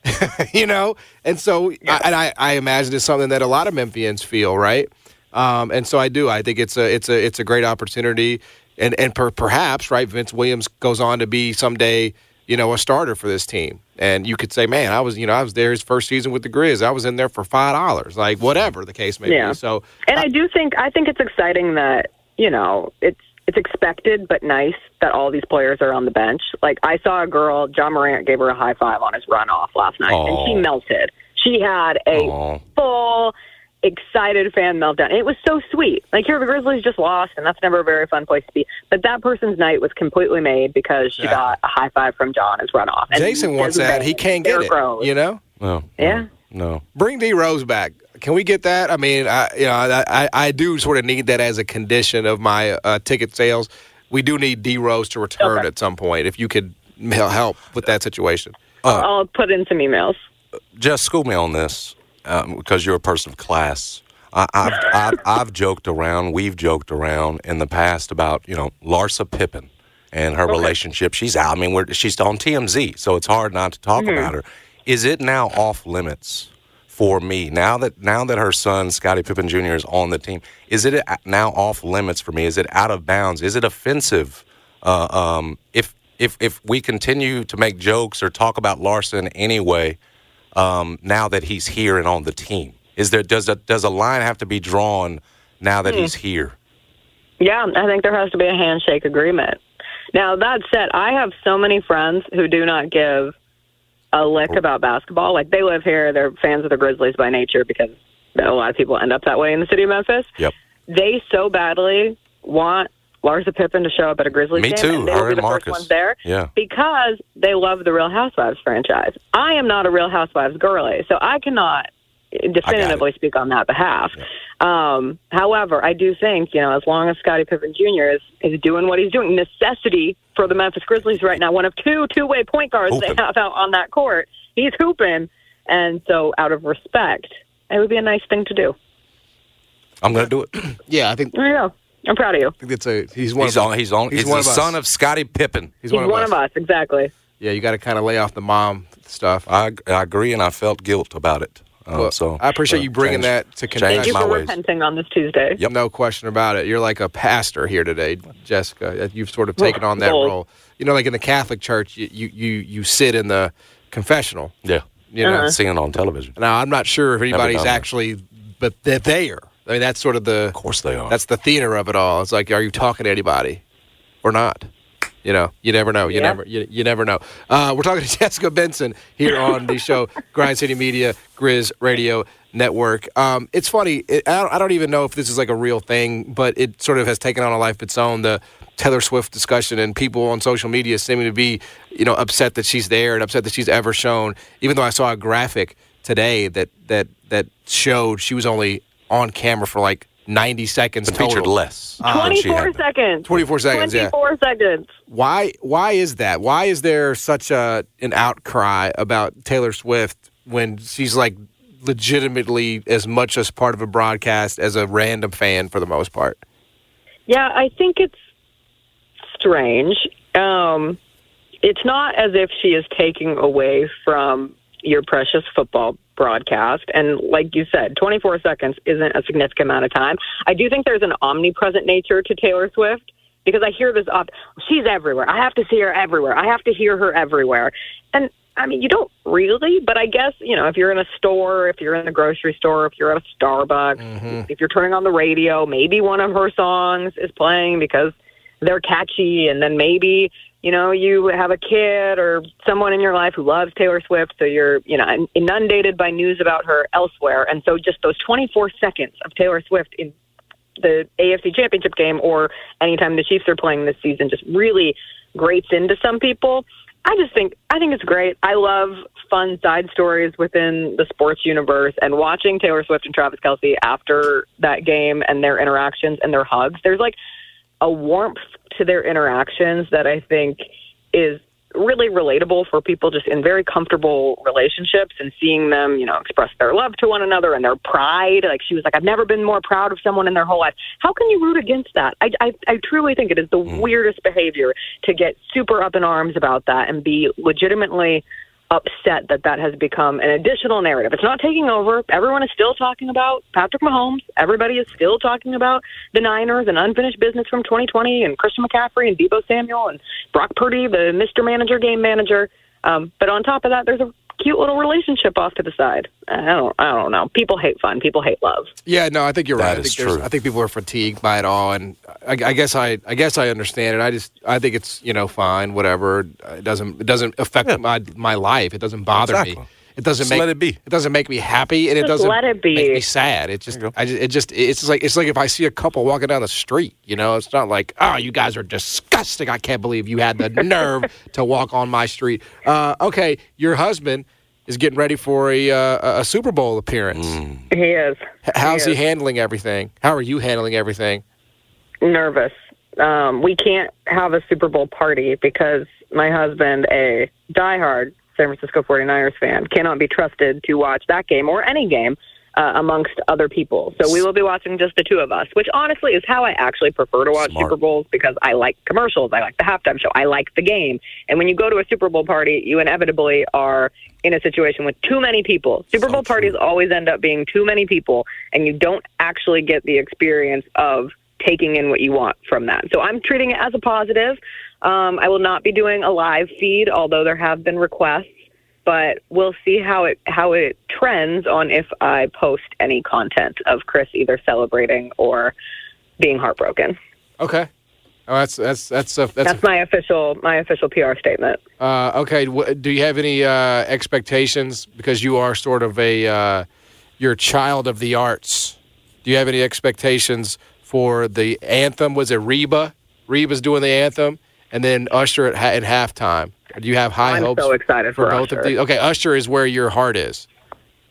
<laughs> you know, and so I, and I, I imagine it's something that a lot of Memphians feel, right? Um, and so I do. I think it's a it's a it's a great opportunity, and and per, perhaps right, Vince Williams goes on to be someday you know a starter for this team, and you could say, man, I was you know I was there his first season with the Grizz, I was in there for five dollars, like whatever the case may Yeah. be. So And I do think I think it's exciting that you know it's it's expected but nice that all these players are on the bench. Like I saw a girl, Ja Morant gave her a high five on his runoff last night, and she melted. She had a Aw. full excited fan meltdown. And it was so sweet. Like here the Grizzlies just lost and that's never a very fun place to be. But that person's night was completely made because she Exactly. got a high five from John as runoff. And Jason wants Desmond that, he can't get Derrick it. Rose. You know, No. Yeah. No. bring D Rose back. Can we get that? I mean, I you know I, I, I do sort of need that as a condition of my uh, ticket sales. We do need D Rose to return Okay. at some point. If you could help with that situation. I'll put in some emails. Just school me on this um, because you're a person of class. I, I've, I've, I've joked around, we've joked around in the past about, you know, Larsa Pippen and her relationship. She's out. I mean, we're, she's on TMZ, so it's hard not to talk about her. Is it now off limits for me now that now that her son Scottie Pippen Jr. is on the team? Is it now off limits for me? Is it out of bounds? Is it offensive? Uh, um, if if if we continue to make jokes or talk about Larson anyway, um, now that he's here and on the team, is there does a does a line have to be drawn now that he's here? Yeah, I think there has to be a handshake agreement. Now, that said, I have so many friends who do not give a lick about basketball. Like they live here, they're fans of the Grizzlies by nature because a lot of people end up that way in the city of Memphis. Yep. They so badly want Larsa Pippen to show up at a Grizzlies Me game. too, And they will her be and the Marcus. first ones there Yeah. because they love the Real Housewives franchise. I am not a Real Housewives girly, so I cannot definitively speak on that behalf. Um, however, I do think you know as long as Scottie Pippen Jr. is is doing what he's doing, necessity for the Memphis Grizzlies right now, one of two two way point guards Hooping. they have out on that court, he's hooping, and so out of respect, it would be a nice thing to do. I'm going to do it. Yeah, I think, I There you go. I'm proud of you. think it's a he's one He's of on. He's on. He's, He's one the of us. son of Scottie Pippen. He's, He's one, of, us. exactly. Yeah, you got to kind of lay off the mom stuff. I, I agree, and I felt guilt about it. Uh, Well, so I appreciate uh, you bringing change- that to change Thank you for ways. repenting on this Tuesday. Yep. No question about it. You're like a pastor here today, Jessica. You've sort of taken on that Bold. role. You know, like in the Catholic Church, you you you, you sit in the confessional. Yeah. You know, Uh-huh. Seeing it on television. now I'm not sure if anybody's actually, but they're there. I mean, that's sort of the Of course they are. that's the theater of it all. It's like, are you talking to anybody or not? You know, you never know. You Yeah. never, you, you never know. Uh, we're talking to <laughs> Jessica Benson here on the show, <laughs> Grind City Media, Grizz Radio Network. Um, it's funny. It, I, don't, I don't even know if this is like a real thing, but it sort of has taken on a life of its own. The Taylor Swift discussion and people on social media seeming to be, you know, upset that she's there and upset that she's ever shown. Even though I saw a graphic today that that that showed she was only on camera for like 90 seconds Been featured total. less. than she 24 had been. seconds. 24 seconds, yeah. 24 seconds. Why why is that? Why is there such a an outcry about Taylor Swift when she's like legitimately as much as part of a broadcast as a random fan for the most part? Yeah, I think it's strange. Um, it's not as if she is taking away from your precious football broadcast. And like you said, 24 seconds isn't a significant amount of time. I do think there's an omnipresent nature to Taylor Swift because I hear this oft. She's everywhere. I have to see her everywhere. I have to hear her everywhere. And I mean, you don't really, but I guess, you know, if you're in a store, if you're in the grocery store, if you're at a Starbucks, mm-hmm. if you're turning on the radio, maybe one of her songs is playing because they're catchy. And then maybe, you know, you have a kid or someone in your life who loves Taylor Swift. So you're, you know, inundated by news about her elsewhere. And so just those 24 seconds of Taylor Swift in the AFC Championship game or anytime the Chiefs are playing this season just really grates into some people. I just think I think it's great. I love fun side stories within the sports universe and watching Taylor Swift and Travis Kelce after that game and their interactions and their hugs. There's like a warmth to their interactions that I think is really relatable for people just in very comfortable relationships and seeing them, you know, express their love to one another and their pride. Like she was like, I've never been more proud of someone in their whole life. How can you root against that? I, I, I truly think it is the mm. weirdest behavior to get super up in arms about that and be legitimately upset that that has become an additional narrative. It's not taking over. Everyone is still talking about Patrick Mahomes. Everybody is still talking about the Niners and unfinished business from 2020 and Christian McCaffrey and Deebo Samuel and Brock Purdy, the Mr. Manager, game manager. Um, but on top of that, there's a cute little relationship off to the side. I don't, I don't know. People hate fun. People hate love. Yeah, no, I think you're That right. I think, true. I think people are fatigued by it all, and I, I guess I, I guess I understand it. I just, I think it's, you know, fine, whatever. It doesn't, it doesn't affect my my life. It doesn't bother Exactly. me. It doesn't Just make let it be. It doesn't make me happy, and it doesn't let it be. make me sad. It just, I just, it just, it's just like, it's like if I see a couple walking down the street. You know, it's not like, oh, you guys are disgusting. I can't believe you had the <laughs> nerve to walk on my street. Uh, okay, your husband is getting ready for a uh, a Super Bowl appearance. He is How's he is. handling everything? How are you handling everything? nervous. Um, we can't have a Super Bowl party because my husband, a diehard San Francisco 49ers fan, cannot be trusted to watch that game or any game uh, amongst other people. So we will be watching just the two of us, which honestly is how I actually prefer to watch Smart. Super Bowls because I like commercials, I like the halftime show, I like the game. And when you go to a Super Bowl party, you inevitably are in a situation with too many people. Super So Bowl true. parties always end up being too many people, and you don't actually get the experience of taking in what you want from that. So I'm treating it as a positive. Um, I will not be doing a live feed, although there have been requests. But we'll see how it how it trends on if I post any content of Chris either celebrating or being heartbroken. Okay. Oh, that's that's that's a, that's, That's my official my official PR statement. uh, okay. Do you have any uh, expectations because you are sort of a uh, you're a child of the arts? Do you have any expectations for the anthem? Was it Reba? Reba's doing the anthem, and then Usher at, at halftime. Do you have high hopes? I'm so excited for for both Usher. of these? Okay, Usher is where your heart is.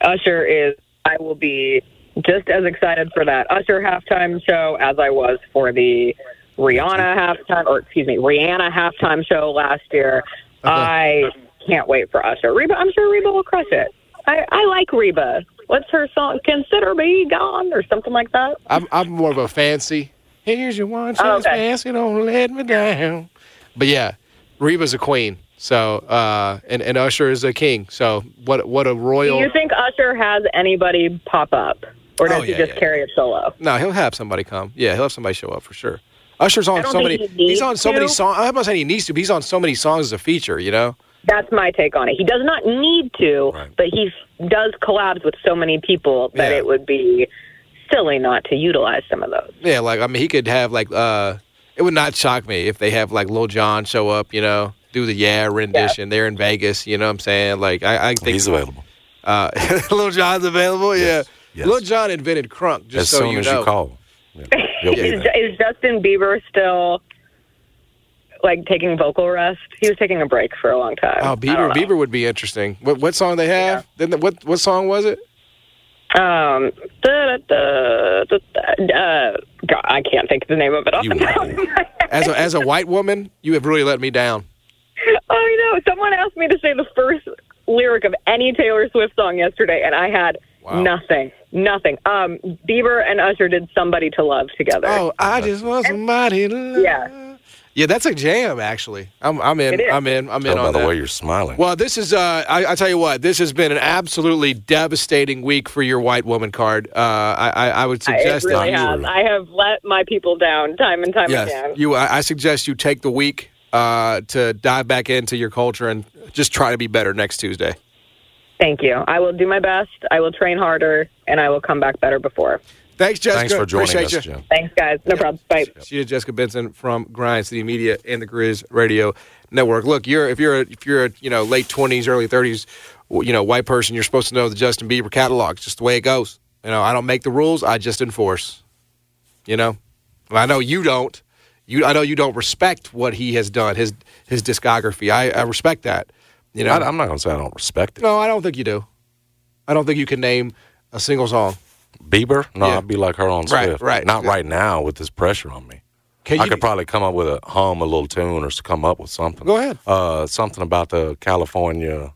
Usher is. I will be just as excited for that Usher halftime show as I was for the Rihanna halftime, or excuse me, Rihanna halftime show last year. I can't wait for Usher. Reba, I'm sure Reba will crush it. I, I like Reba. What's her song? Consider me gone, or something like that. I'm I'm more of a fancy. Here's your one chance, okay. fancy, don't let me down. But yeah, Reba's a queen. So uh, and and Usher is a king. So what what a royal. Do you think Usher has anybody pop up, or does Oh, he just yeah, carry it solo? No, he'll have somebody come. Yeah, he'll have somebody show up for sure. Usher's on so many. he he's on so many songs. I'm not saying he needs to, but he's on so many songs as a feature. You know. That's my take on it. He does not need to, Right. but he does collabs with so many people that Yeah. it would be silly not to utilize some of those. Yeah, like I mean, he could have like. uh It would not shock me if they have like Lil Jon show up. You know, do the yeah rendition. They're in Vegas. You know what I'm saying? Like I, I think He's available. Uh, <laughs> Lil Jon's available. Yes, Yeah, yes. Lil Jon invented crunk. Just As so soon you as know. you call. Yeah, You'll <laughs> Is, Justin Bieber still like taking vocal rest? He was taking a break for a long time. Oh, Bieber. Bieber would be interesting. What what song they have? Then the- what what song was it? Um, da, da, da, uh, God, I can't think of the name of it off You the top of my head. As a as a white woman, you have really let me down. <laughs> Oh, I know. Someone asked me to say the first lyric of any Taylor Swift song yesterday, and I had Wow. nothing. Nothing. Um, Bieber and Usher did "Somebody to Love" together. Oh, I just want somebody to love. Yeah. Yeah, that's a jam. Actually, I'm I'm in. I'm in. I'm in Tell by the that. way you're smiling. Well, this is, uh, I, I tell you what, this has been an absolutely devastating week for your white woman card. Uh, I, I, I would I- it suggest really that has. I have let my people down time and time Yes, again. you. I, I suggest you take the week uh, to dive back into your culture and just try to be better next Tuesday. Thank you. I will do my best. I will train harder, and I will come back better before. Thanks, Jessica. Thanks for joining Appreciate us, you. Jim. Thanks, guys. No problem. Bye. She is Jessica Benson from Grind City Media and the Grizz Radio Network. Look, you're if you're a, if you're a you know late twenties, early thirties, you know white person, you're supposed to know the Justin Bieber catalog. It's just the way it goes. You know, I don't make the rules; I just enforce. You know, Well, I know you don't. You, I know you don't respect what he has done, his his discography. I, I respect that. You know, I, I'm not going to say I don't respect it. no, I don't think you do. I don't think you can name a single song. Bieber? No, Yeah. I'd be like her on Right, Swift. right. Not right now with this pressure on me. Can I you could probably come up with a hum, a little tune, or come up with something. Go ahead. Uh, something about the California.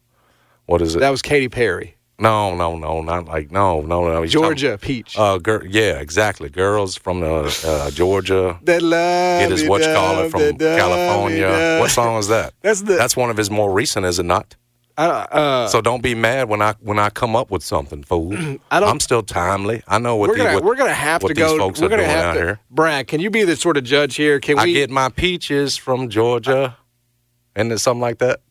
What is it? that was Katy Perry, no, no, no, not like no, no, no. He's Georgia Peach. talking- Uh, gir- yeah, exactly. Girls from the uh, Georgia. that love It is what you call it from California. What song is that? That's the- That's one of his more recent, is it not? I, uh, So don't be mad when I when I come up with something, fool. <clears throat> I don't- I'm still timely. I know what we're gonna what, we're gonna have to these go. folks we're gonna doing have out to. here. Brad, can you be the sort of judge here? Can I we? get my peaches from Georgia, and it's something like that.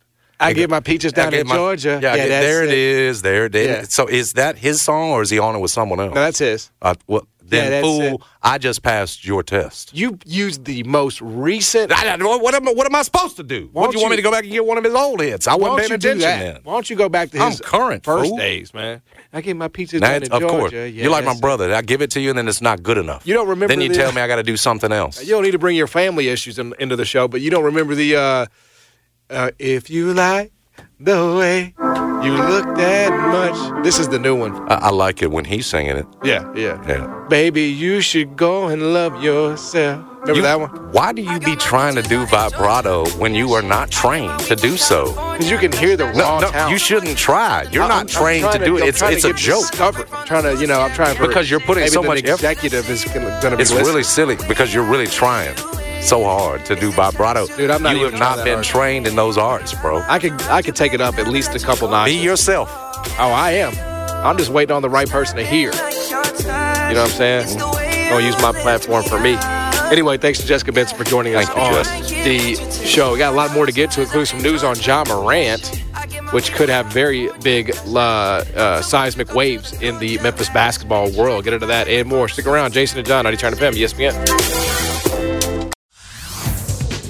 I get my peaches down I in my- Georgia. Yeah, I get- there it is. There it is. Yeah. So is that his song or is he on it with someone else? No, that's his. uh, well, Yeah, then that's fool, it. I just passed your test. You used the most recent. I, I- what, am, I- what am I supposed to do? Why What don't do you want me to go back and get one of his old hits? I wasn't paying do attention that? then. Why don't you go back to I'm his current, first fool. days, man? I get my peaches Now, down it's- in of Georgia. course, Yeah, you're like my brother. I give it to you, and then it's not good enough. You don't remember Then you the- tell me I got to do something else. You don't need to bring your family issues in, into the show, but you don't remember the uh, uh, if you like the way you look that much. This is the new one. I, I like it when he's singing it. Yeah, yeah. Yeah. Baby, you should go and love yourself. Remember You- that one? Why do you be trying to do vibrato when you are not trained to do so? Because you can hear the No, raw no, talent. you shouldn't try. You're I'm- not I'm trained trying to do it. I'm It's it's to a joke. discovered. I'm trying to, you know, I'm trying for, Because you're putting maybe so the much effort. executive is going to be It's listening. really silly because you're really trying so hard to do vibrato. Dude, I'm not you have not been hard. trained in those arts, bro. I could I could take it up at least a couple nights. Be yourself. oh, I am. I'm just waiting on the right person to hear. You know what I'm saying? Gonna use my platform for me. Anyway, thanks to Jessica Benson for joining us Thank on the show. We got a lot more to get to, including some news on Ja Morant, which could have very big uh, uh, seismic waves in the Memphis basketball world. Get into that and more. Stick around. Jason and John, 90 Turn FM, ESPN.